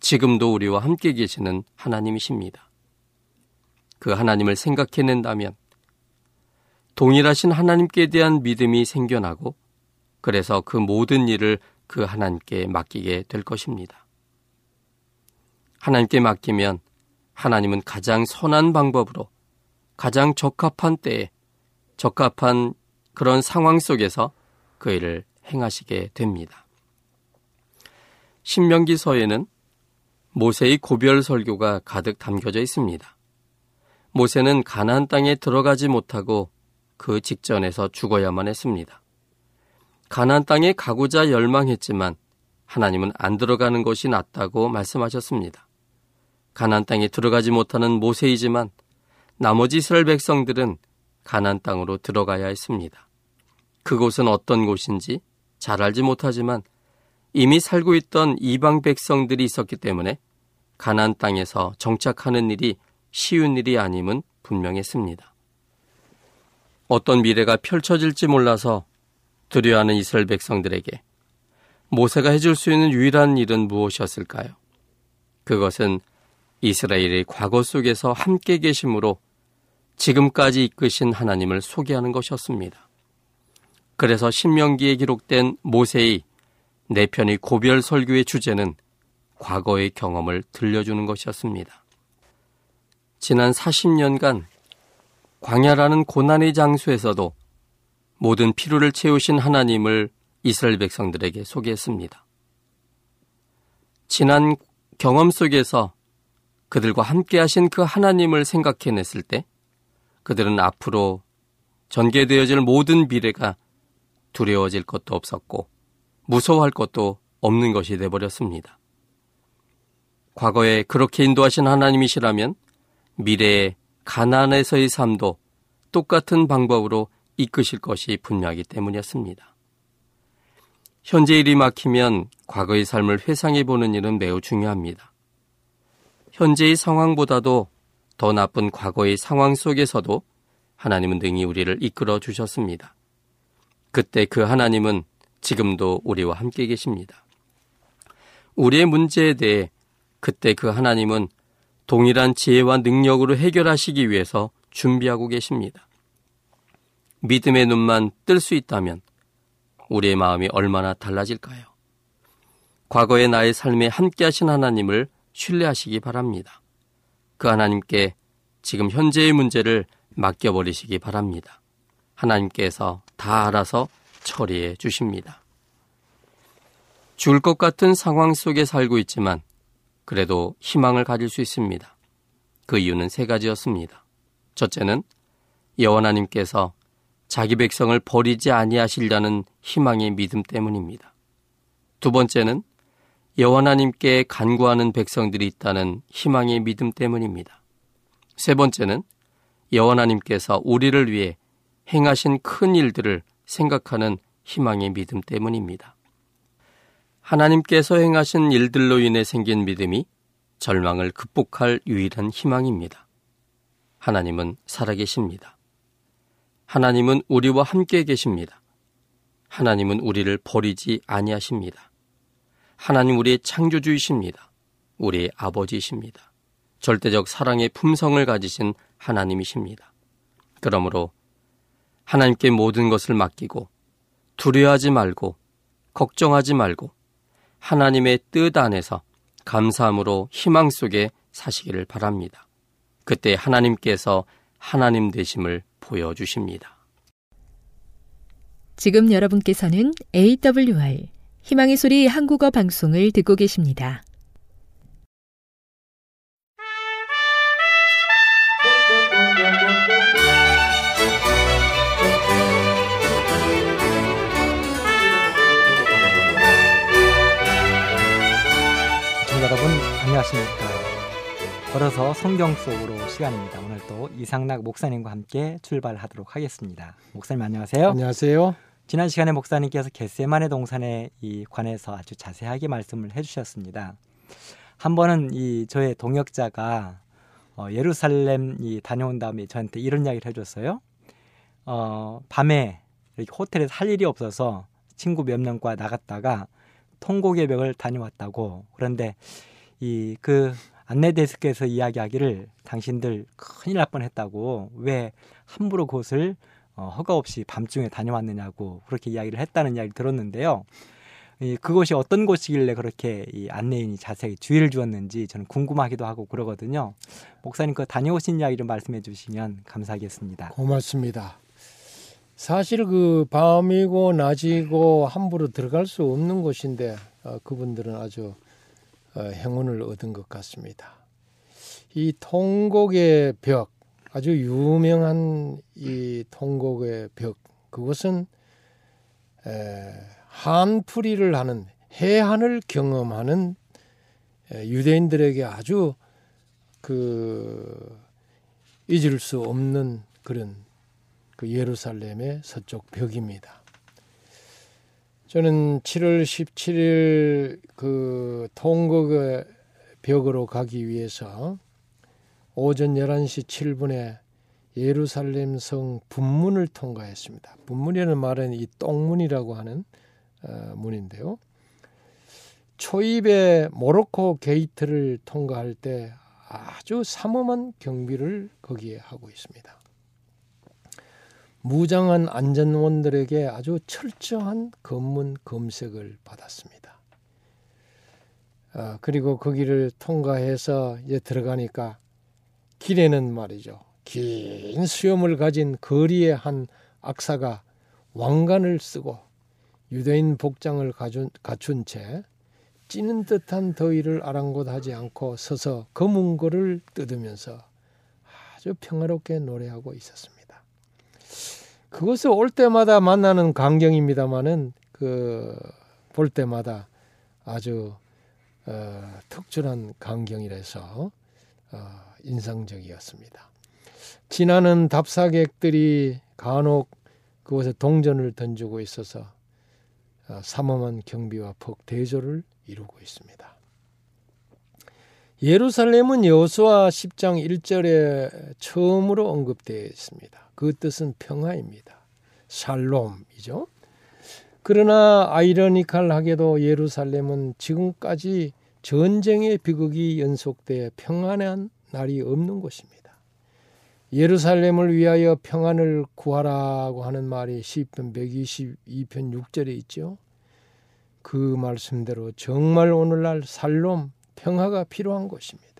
지금도 우리와 함께 계시는 하나님이십니다. 그 하나님을 생각해낸다면 동일하신 하나님께 대한 믿음이 생겨나고 그래서 그 모든 일을 그 하나님께 맡기게 될 것입니다. 하나님께 맡기면 하나님은 가장 선한 방법으로 가장 적합한 때에 적합한 그런 상황 속에서 그 일을 행하시게 됩니다. 신명기서에는 모세의 고별 설교가 가득 담겨져 있습니다. 모세는 가나안 땅에 들어가지 못하고 그 직전에서 죽어야만 했습니다. 가나안 땅에 가고자 열망했지만 하나님은 안 들어가는 것이 낫다고 말씀하셨습니다. 가나안 땅에 들어가지 못하는 모세이지만 나머지 이스라엘 백성들은 가나안 땅으로 들어가야 했습니다. 그곳은 어떤 곳인지 잘 알지 못하지만 이미 살고 있던 이방 백성들이 있었기 때문에 가나안 땅에서 정착하는 일이 쉬운 일이 아님은 분명했습니다. 어떤 미래가 펼쳐질지 몰라서 두려워하는 이스라엘 백성들에게 모세가 해줄 수 있는 유일한 일은 무엇이었을까요? 그것은 이스라엘의 과거 속에서 함께 계심으로 지금까지 이끄신 하나님을 소개하는 것이었습니다. 그래서 신명기에 기록된 모세의 내 편의 고별 설교의 주제는 과거의 경험을 들려주는 것이었습니다. 지난 40년간 광야라는 고난의 장소에서도 모든 피로를 채우신 하나님을 이스라엘 백성들에게 소개했습니다. 지난 경험 속에서 그들과 함께 하신 그 하나님을 생각해냈을 때 그들은 앞으로 전개되어질 모든 미래가 두려워질 것도 없었고 무서워할 것도 없는 것이 되버렸습니다. 과거에 그렇게 인도하신 하나님이시라면 미래의 가난에서의 삶도 똑같은 방법으로 이끄실 것이 분명하기 때문이었습니다. 현재 일이 막히면 과거의 삶을 회상해 보는 일은 매우 중요합니다. 현재의 상황보다도 더 나쁜 과거의 상황 속에서도 하나님은 능히 우리를 이끌어 주셨습니다. 그때 그 하나님은 지금도 우리와 함께 계십니다. 우리의 문제에 대해 그때 그 하나님은 동일한 지혜와 능력으로 해결하시기 위해서 준비하고 계십니다. 믿음의 눈만 뜰 수 있다면 우리의 마음이 얼마나 달라질까요? 과거의 나의 삶에 함께 하신 하나님을 신뢰하시기 바랍니다. 그 하나님께 지금 현재의 문제를 맡겨버리시기 바랍니다. 하나님께서 다 알아서 처리해 주십니다. 죽을 것 같은 상황 속에 살고 있지만 그래도 희망을 가질 수 있습니다. 그 이유는 세 가지였습니다. 첫째는 여호와 하나님께서 자기 백성을 버리지 아니하시려는 희망의 믿음 때문입니다. 두 번째는 여호와 하나님께 간구하는 백성들이 있다는 희망의 믿음 때문입니다. 세 번째는 여호와 하나님께서 우리를 위해 행하신 큰 일들을 생각하는 희망의 믿음 때문입니다. 하나님께서 행하신 일들로 인해 생긴 믿음이 절망을 극복할 유일한 희망입니다. 하나님은 살아계십니다. 하나님은 우리와 함께 계십니다. 하나님은 우리를 버리지 아니하십니다. 하나님 우리의 창조주이십니다. 우리의 아버지이십니다. 절대적 사랑의 품성을 가지신 하나님이십니다. 그러므로 하나님께 모든 것을 맡기고 두려워하지 말고 걱정하지 말고 하나님의 뜻 안에서 감사함으로 희망 속에 사시기를 바랍니다. 그때 하나님께서 하나님 되심을 보여주십니다.
지금 여러분께서는 AWR 희망의 소리 한국어 방송을 듣고 계십니다.
여러분 안녕하십니까 걸어서 성경 속으로 시간입니다. 오늘 또 이상락 목사님과 함께 출발하도록 하겠습니다. 목사님 안녕하세요.
안녕하세요.
지난 시간에 목사님께서 겟세만의 동산에 이 관해서 아주 자세하게 말씀을 해주셨습니다. 한 번은 이 저의 동역자가 어, 예루살렘 이 다녀온 다음에 저한테 이런 이야기를 해줬어요. 어, 밤에 이렇게 호텔에서 할 일이 없어서 친구 몇 명과 나갔다가 통곡예벽을 다녀왔다고. 그런데 이그 안내 데스크에서 이야기하기를 당신들 큰일 날 뻔했다고 왜 함부로 그곳을 어, 허가 없이 밤중에 다녀왔느냐고 그렇게 이야기를 했다는 이야기를 들었는데요. 이 그곳이 어떤 곳이길래 그렇게 이 안내인이 자세히 주의를 주었는지 저는 궁금하기도 하고 그러거든요. 목사님 그 다녀오신 이야기 를 말씀해 주시면 감사하겠습니다.
고맙습니다. 사실 그 밤이고 낮이고 함부로 들어갈 수 없는 곳인데 어, 그분들은 아주 어, 행운을 얻은 것 같습니다. 이 통곡의 벽 아주 유명한 이 통곡의 벽 그것은 에, 한풀이를 하는 해안을 경험하는 에, 유대인들에게 아주 그 잊을 수 없는 그런 그 예루살렘의 서쪽 벽입니다. 저는 7월 17일 그 통곡의 벽으로 가기 위해서 오전 11시 7분에 예루살렘 성 분문을 통과했습니다. 분문이라는 말은 이 똥문이라고 하는 어, 문인데요. 초입의 모로코 게이트를 통과할 때 아주 삼엄한 경비를 거기에 하고 있습니다. 무장한 안전원들에게 아주 철저한 검문 검색을 받았습니다. 아, 그리고 거기를 통과해서 이제 들어가니까 길에는 말이죠. 긴 수염을 가진 거리의 한 악사가 왕관을 쓰고 유대인 복장을 갖춘, 갖춘 채 찌는 듯한 더위를 아랑곳하지 않고 서서 검은 거를 뜯으면서 아주 평화롭게 노래하고 있었습니다. 그것을 올 때마다 만나는 광경입니다마는 그볼 때마다 아주 어, 특출한 광경이라서 어, 인상적이었습니다. 지나는 답사객들이 간혹 그곳에 동전을 던지고 있어서 어, 삼엄한 경비와 폭대조를 이루고 있습니다. 예루살렘은 여호수아 10장 1절에 처음으로 언급되어 있습니다. 그 뜻은 평화입니다. 살롬이죠. 그러나 아이러니컬하게도 예루살렘은 지금까지 전쟁의 비극이 연속돼 평안한 날이 없는 곳입니다. 예루살렘을 위하여 평안을 구하라고 하는 말이 시편 122편 6절에 있죠. 그 말씀대로 정말 오늘날 살롬 평화가 필요한 것입니다.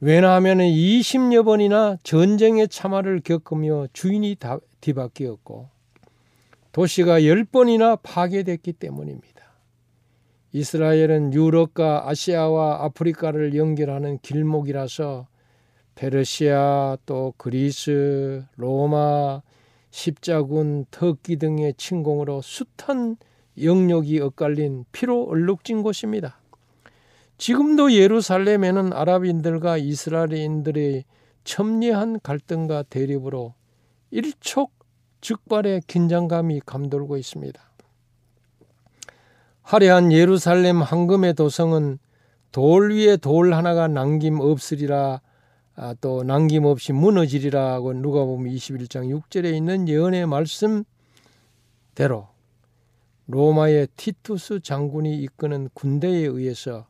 왜냐하면 20여 번이나 전쟁의 참화를 겪으며 주인이 뒤바뀌었고 도시가 10번이나 파괴됐기 때문입니다. 이스라엘은 유럽과 아시아와 아프리카를 연결하는 길목이라서 페르시아 또 그리스, 로마, 십자군, 터키 등의 침공으로 숱한 영역이 엇갈린 피로 얼룩진 곳입니다. 지금도 예루살렘에는 아랍인들과 이스라엘인들의 첨예한 갈등과 대립으로 일촉즉발의 긴장감이 감돌고 있습니다. 화려한 예루살렘 황금의 도성은 돌 위에 돌 하나가 남김없으리라 아, 또 남김없이 무너지리라고 누가 보면 21장 6절에 있는 예언의 말씀대로 로마의 티투스 장군이 이끄는 군대에 의해서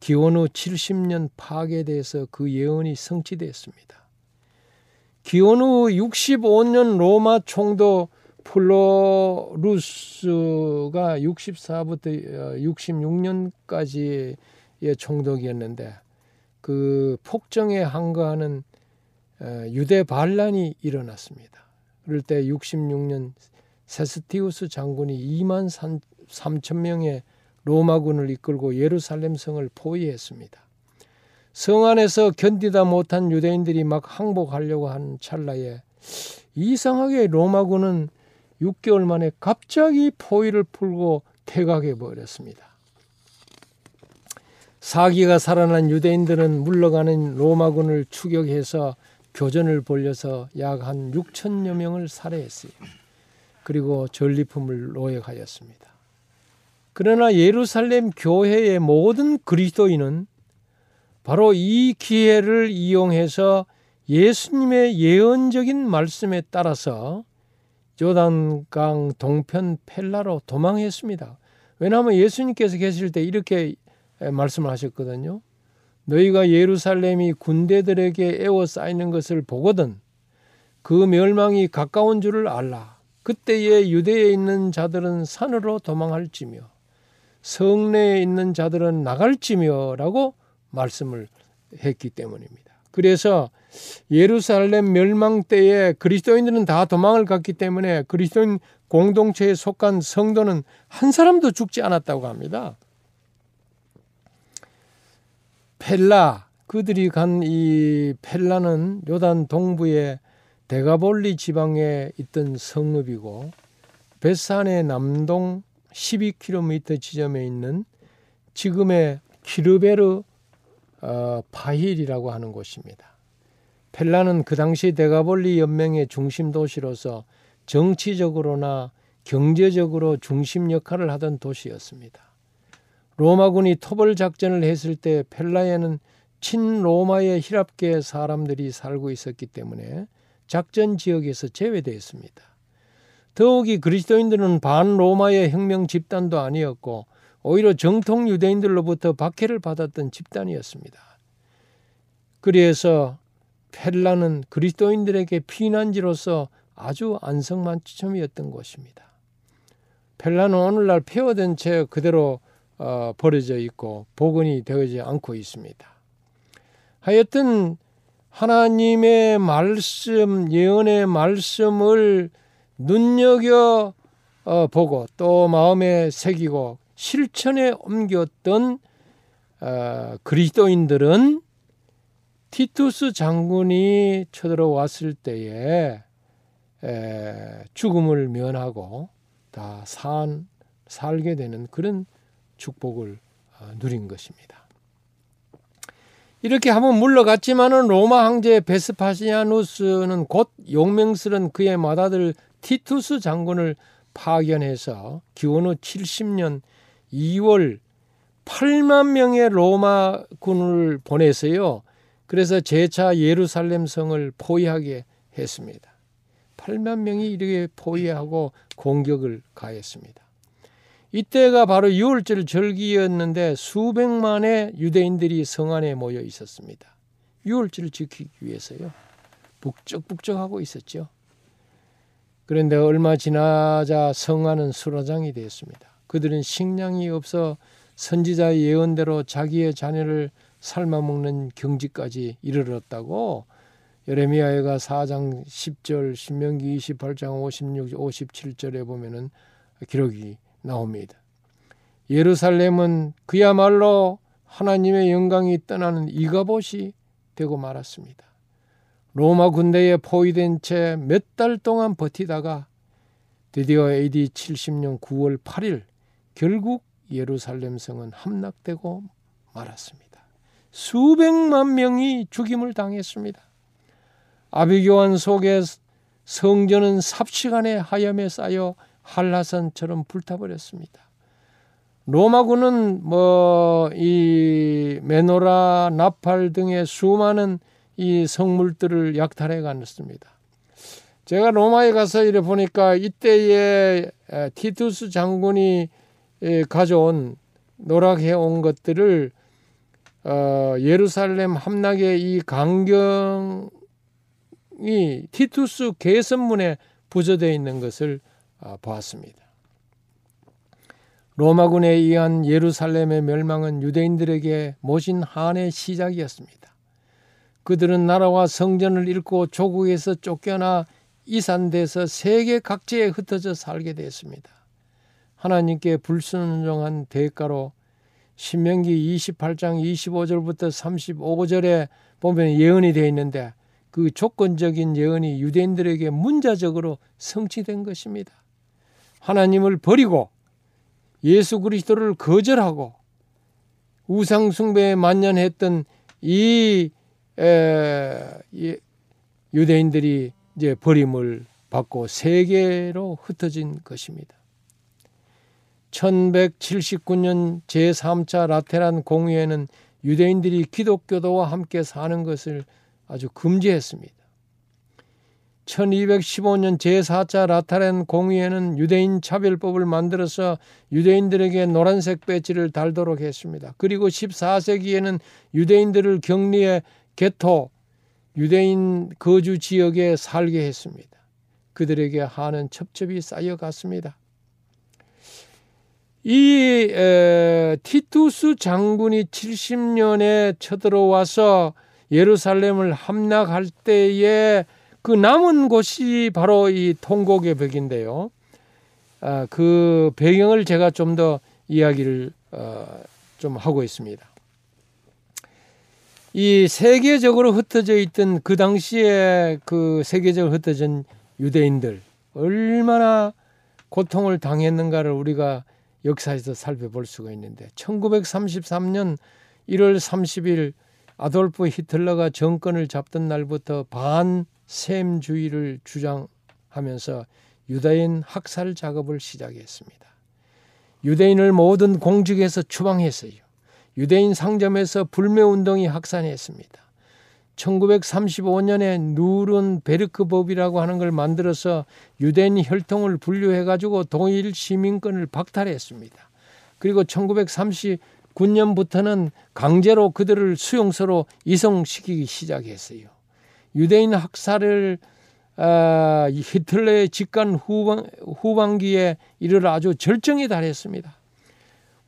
기원 후 70년 파괴돼서 그 예언이 성취되었습니다. 기원 후 65년 로마 총독 플로루스가 64부터 66년까지의 총독이었는데 그 폭정에 항거하는 어, 유대 반란이 일어났습니다. 그럴 때 66년 세스티우스 장군이 2만 3천 명의 로마군을 이끌고 예루살렘 성을 포위했습니다. 성 안에서 견디다 못한 유대인들이 막 항복하려고 한 찰나에 이상하게 로마군은 6개월 만에 갑자기 포위를 풀고 퇴각해 버렸습니다. 사기가 살아난 유대인들은 물러가는 로마군을 추격해서 교전을 벌려서 약 한 6천여 명을 살해했어요. 그리고 전리품을 노획하였습니다. 그러나 예루살렘 교회의 모든 그리스도인은 바로 이 기회를 이용해서 예수님의 예언적인 말씀에 따라서 요단강 동편 펠라로 도망했습니다. 왜냐하면 예수님께서 계실 때 이렇게 말씀을 하셨거든요. 너희가 예루살렘이 군대들에게 에워싸이는 것을 보거든 그 멸망이 가까운 줄을 알라. 그때에 유대에 있는 자들은 산으로 도망할지며 성내에 있는 자들은 나갈지며라고 말씀을 했기 때문입니다. 그래서 예루살렘 멸망 때에 그리스도인들은 다 도망을 갔기 때문에 그리스도인 공동체에 속한 성도는 한 사람도 죽지 않았다고 합니다. 펠라 그들이 간 이 펠라는 요단 동부의 데가볼리 지방에 있던 성읍이고 베산의 남동 12km 지점에 있는 지금의 키르베르 어, 바힐이라고 하는 곳입니다. 펠라는 그 당시 데가볼리 연맹의 중심 도시로서 정치적으로나 경제적으로 중심 역할을 하던 도시였습니다. 로마군이 토벌 작전을 했을 때 펠라에는 친로마의 히랍계 사람들이 살고 있었기 때문에 작전 지역에서 제외되었습니다. 더욱이 그리스도인들은 반로마의 혁명 집단도 아니었고 오히려 정통 유대인들로부터 박해를 받았던 집단이었습니다. 그래서 펠라는 그리스도인들에게 피난지로서 아주 안성만점이었던 것입니다. 펠라는 오늘날 폐허된 채 그대로 어, 버려져 있고 복원이 되어지 않고 있습니다. 하여튼 하나님의 말씀, 예언의 말씀을 눈여겨 어, 보고 또 마음에 새기고 실천에 옮겼던 어, 그리스도인들은 티투스 장군이 쳐들어왔을 때에 죽음을 면하고 다 산, 살게 되는 그런 축복을 어, 누린 것입니다. 이렇게 한번 물러갔지만은 로마 황제 베스파시아누스는 곧 용맹스런 그의 맏아들 티투스 장군을 파견해서 기원 후 70년 2월 8만 명의 로마 군을 보내서요. 그래서 재차 예루살렘 성을 포위하게 했습니다. 8만 명이 이렇게 포위하고 공격을 가했습니다. 이때가 바로 6월절 절기였는데 수백만의 유대인들이 성 안에 모여 있었습니다. 6월절을 지키기 위해서요. 북적북적하고 있었죠. 그런데 얼마 지나자 성안은 수라장이 되었습니다. 그들은 식량이 없어 선지자의 예언대로 자기의 자녀를 삶아 먹는 경지까지 이르렀다고 예레미야가 4장 10절, 신명기 28장 56, 57절에 보면은 기록이 나옵니다. 예루살렘은 그야말로 하나님의 영광이 떠나는 이가봇이 되고 말았습니다. 로마 군대에 포위된 채 몇 달 동안 버티다가 드디어 AD 70년 9월 8일 결국 예루살렘 성은 함락되고 말았습니다. 수백만 명이 죽임을 당했습니다. 아비교환 속에 성전은 삽시간에 하염에 쌓여 한라산처럼 불타버렸습니다. 로마군은 뭐 이 메노라, 나팔 등의 수많은 이 성물들을 약탈해 갔습니다. 제가 로마에 가서 이래 보니까 이때에 티투스 장군이 가져온 노락해 온 것들을 어, 예루살렘 함락의 이 강경이 티투스 개선문에 부저되어 있는 것을 어, 보았습니다. 로마군에 의한 예루살렘의 멸망은 유대인들에게 모진 한의 시작이었습니다. 그들은 나라와 성전을 잃고 조국에서 쫓겨나 이산돼서 세계 각지에 흩어져 살게 되었습니다. 하나님께 불순종한 대가로 신명기 28장 25절부터 35절에 보면 예언이 되어 있는데 그 조건적인 예언이 유대인들에게 문자적으로 성취된 것입니다. 하나님을 버리고 예수 그리스도를 거절하고 우상 숭배에 만연했던 이 에, 유대인들이 이제 버림을 받고 세계로 흩어진 것입니다. 1179년 제3차 라테란 공의회는 유대인들이 기독교도와 함께 사는 것을 아주 금지했습니다. 1215년 제4차 라테란 공의회는 유대인 차별법을 만들어서 유대인들에게 노란색 배지를 달도록 했습니다. 그리고 14세기에는 유대인들을 격리해 개토, 유대인 거주 지역에 살게 했습니다. 그들에게 하는 첩첩이 쌓여갔습니다. 이 에, 티투스 장군이 70년에 쳐들어와서 예루살렘을 함락할 때에 그 남은 곳이 바로 이 통곡의 벽인데요. 아, 그 배경을 제가 좀 더 이야기를 어, 좀 하고 있습니다. 이 세계적으로 흩어져 있던 그 당시에 그 세계적으로 흩어진 유대인들 얼마나 고통을 당했는가를 우리가 역사에서 살펴볼 수가 있는데 1933년 1월 30일 아돌프 히틀러가 정권을 잡던 날부터 반셈주의를 주장하면서 유다인 학살 작업을 시작했습니다. 유대인을 모든 공직에서 추방했어요. 유대인 상점에서 불매운동이 확산했습니다. 1935년에 누른 베르크법이라고 하는 걸 만들어서 유대인 혈통을 분류해 가지고 동일 시민권을 박탈했습니다. 그리고 1939년부터는 강제로 그들을 수용소로 이송시키기 시작했어요. 유대인 학살을 아, 히틀러의 집권 후반, 후반기에 이르러 아주 절정에 달했습니다.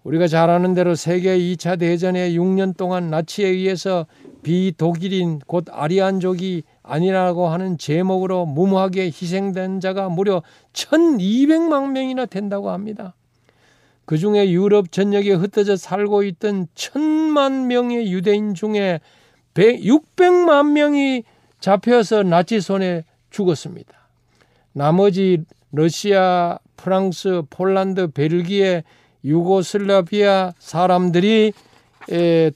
우리가 잘 아는 대로 세계 2차 대전의 6년 동안 나치에 의해서 비독일인 곧 아리안족이 아니라고 하는 제목으로 무모하게 희생된 자가 무려 1200만 명이나 된다고 합니다. 그 중에 유럽 전역에 흩어져 살고 있던 천만 명의 유대인 중에 600만 명이 잡혀서 나치 손에 죽었습니다. 나머지 러시아, 프랑스, 폴란드, 벨기에, 유고슬라비아 사람들이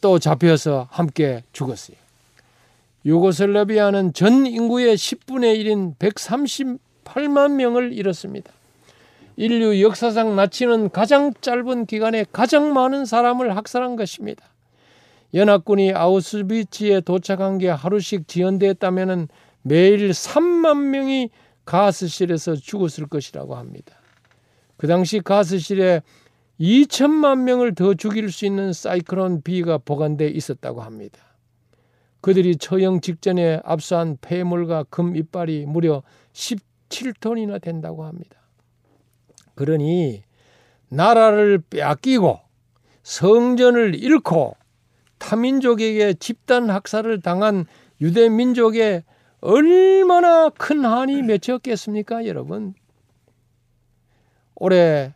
또 잡혀서 함께 죽었어요. 유고슬라비아는 전 인구의 10분의 1인 138만 명을 잃었습니다. 인류 역사상 나치는 가장 짧은 기간에 가장 많은 사람을 학살한 것입니다. 연합군이 아우스비츠에 도착한 게 하루씩 지연됐다면 매일 3만 명이 가스실에서 죽었을 것이라고 합니다. 그 당시 가스실에 2천만 명을 더 죽일 수 있는 사이클론 B가 보관돼 있었다고 합니다. 그들이 처형 직전에 압수한 폐물과 금 이빨이 무려 17톤이나 된다고 합니다. 그러니 나라를 빼앗기고 성전을 잃고 타민족에게 집단 학살을 당한 유대 민족에 얼마나 큰 한이 맺혔겠습니까, 여러분? 올해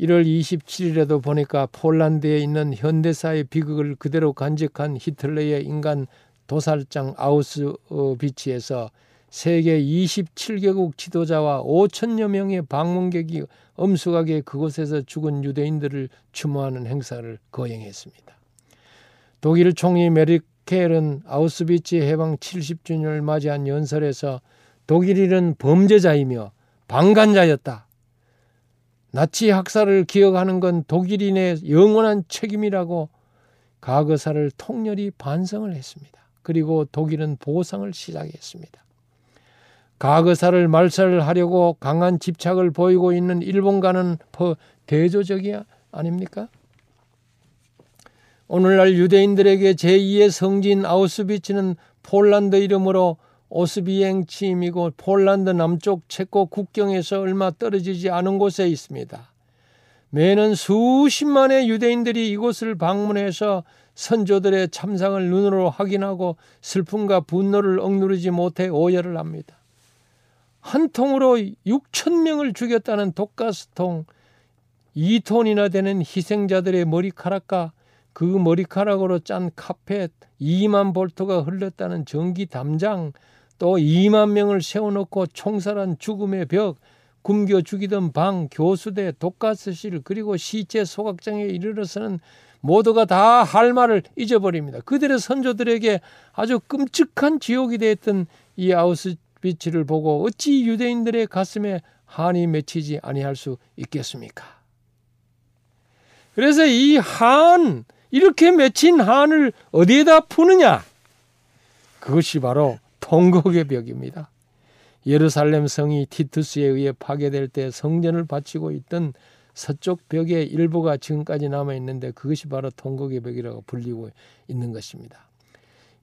1월 27일에도 보니까 폴란드에 있는 현대사의 비극을 그대로 간직한 히틀러의 인간 도살장 아우스비치에서 세계 27개국 지도자와 5천여 명의 방문객이 엄숙하게 그곳에서 죽은 유대인들을 추모하는 행사를 거행했습니다. 독일 총리 메르켈은 아우스비치 해방 70주년을 맞이한 연설에서 독일인은 범죄자이며 방관자였다. 나치 학살을 기억하는 건 독일인의 영원한 책임이라고 과거사를 통렬히 반성을 했습니다. 그리고 독일은 보상을 시작했습니다. 과거사를 말살하려고 강한 집착을 보이고 있는 일본과는 더 대조적이 아닙니까? 오늘날 유대인들에게 제2의 성진 아우스비츠는 폴란드 이름으로 오스비행 침이고 폴란드 남쪽 체코 국경에서 얼마 떨어지지 않은 곳에 있습니다. 매년 수십만의 유대인들이 이곳을 방문해서 선조들의 참상을 눈으로 확인하고 슬픔과 분노를 억누르지 못해 오열을 합니다. 한 통으로 6천 명을 죽였다는 독가스통 2톤이나 되는 희생자들의 머리카락과 그 머리카락으로 짠 카펫 2만 볼트가 흘렀다는 전기 담장 또 2만 명을 세워놓고 총살한 죽음의 벽 굶겨 죽이던 방 교수대 독가스실 그리고 시체 소각장에 이르러서는 모두가 다 할 말을 잊어버립니다. 그들의 선조들에게 아주 끔찍한 지옥이 되었던 이 아우스비츠를 보고 어찌 유대인들의 가슴에 한이 맺히지 아니할 수 있겠습니까? 그래서 이 한, 이렇게 맺힌 한을 어디에다 푸느냐? 그것이 바로 통곡의 벽입니다. 예루살렘 성이 티투스에 의해 파괴될 때 성전을 바치고 있던 서쪽 벽의 일부가 지금까지 남아 있는데 그것이 바로 통곡의 벽이라고 불리고 있는 것입니다.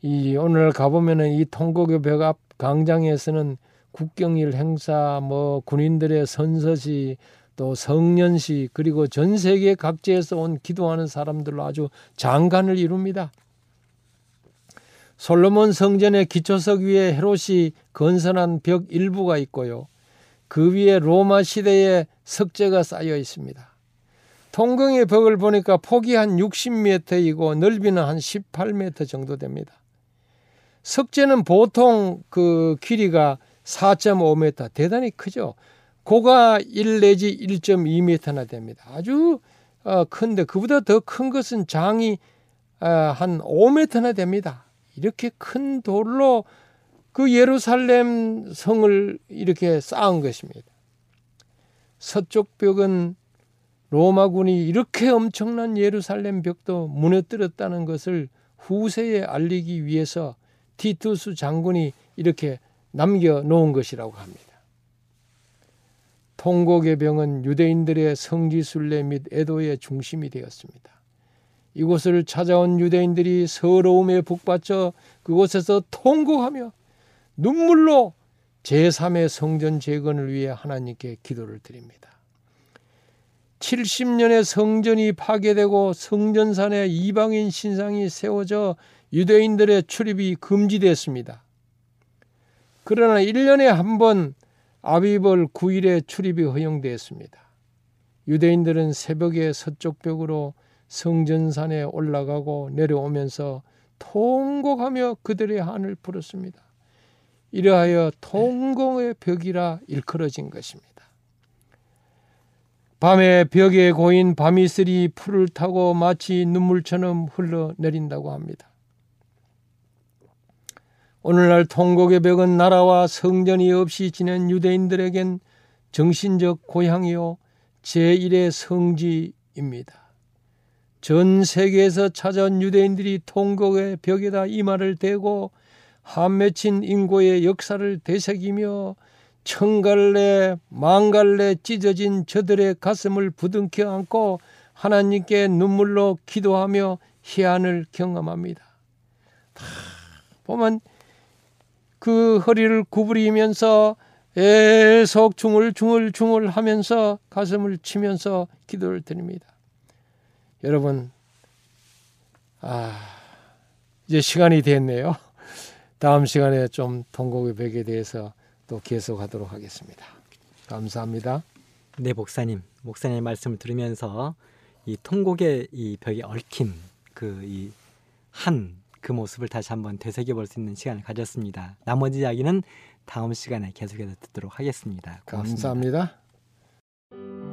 이 오늘 가보면은 이 통곡의 벽 앞 광장에서는 국경일 행사, 뭐 군인들의 선서시, 또 성년시 그리고 전 세계 각지에서 온 기도하는 사람들로 아주 장관을 이룹니다. 솔로몬 성전의 기초석 위에 헤롯이 건설한 벽 일부가 있고요. 그 위에 로마 시대의 석재가 쌓여 있습니다. 통경의 벽을 보니까 폭이 한 60m이고 넓이는 한 18m 정도 됩니다. 석재는 보통 그 길이가 4.5m 대단히 크죠. 고가 1 내지 1.2m나 됩니다. 아주 어, 큰데 그보다 더 큰 것은 장이 어, 한 5m나 됩니다. 이렇게 큰 돌로 그 예루살렘 성을 이렇게 쌓은 것입니다. 서쪽 벽은 로마군이 이렇게 엄청난 예루살렘 벽도 무너뜨렸다는 것을 후세에 알리기 위해서 티투스 장군이 이렇게 남겨 놓은 것이라고 합니다. 통곡의 병은 유대인들의 성지순례 및 애도의 중심이 되었습니다. 이곳을 찾아온 유대인들이 서러움에 북받쳐 그곳에서 통곡하며 눈물로 제3의 성전 재건을 위해 하나님께 기도를 드립니다. 70년의 성전이 파괴되고 성전산에 이방인 신상이 세워져 유대인들의 출입이 금지됐습니다. 그러나 1년에 한 번 아비벌 9일에 출입이 허용되었습니다. 유대인들은 새벽에 서쪽 벽으로 성전산에 올라가고 내려오면서 통곡하며 그들의 한을 부르습니다. 이러하여 통공의 벽이라 일컬어진 것입니다. 밤에 벽에 고인 밤이슬이 풀을 타고 마치 눈물처럼 흘러내린다고 합니다. 오늘날 통곡의 벽은 나라와 성전이 없이 지낸 유대인들에겐 정신적 고향이요 제1의 성지입니다. 전 세계에서 찾아온 유대인들이 통곡의 벽에다 이마를 대고 한 맺힌 인고의 역사를 되새기며 청갈래 망갈래 찢어진 저들의 가슴을 부둥켜 안고 하나님께 눈물로 기도하며 희한을 경험합니다. 보면 그 허리를 구부리면서 계속 중얼중얼중얼 하면서 가슴을 치면서 기도를 드립니다. 여러분, 아, 이제 시간이 됐네요. 다음 시간에 좀 통곡의 벽에 대해서 또 계속하도록 하겠습니다. 감사합니다.
네, 목사님. 목사님 말씀을 들으면서 이 통곡의 이 벽에 얽힌 그 이 한 그 모습을 다시 한번 되새겨 볼 수 있는 시간을 가졌습니다. 나머지 이야기는 다음 시간에 계속해서 듣도록 하겠습니다. 고맙습니다.
감사합니다.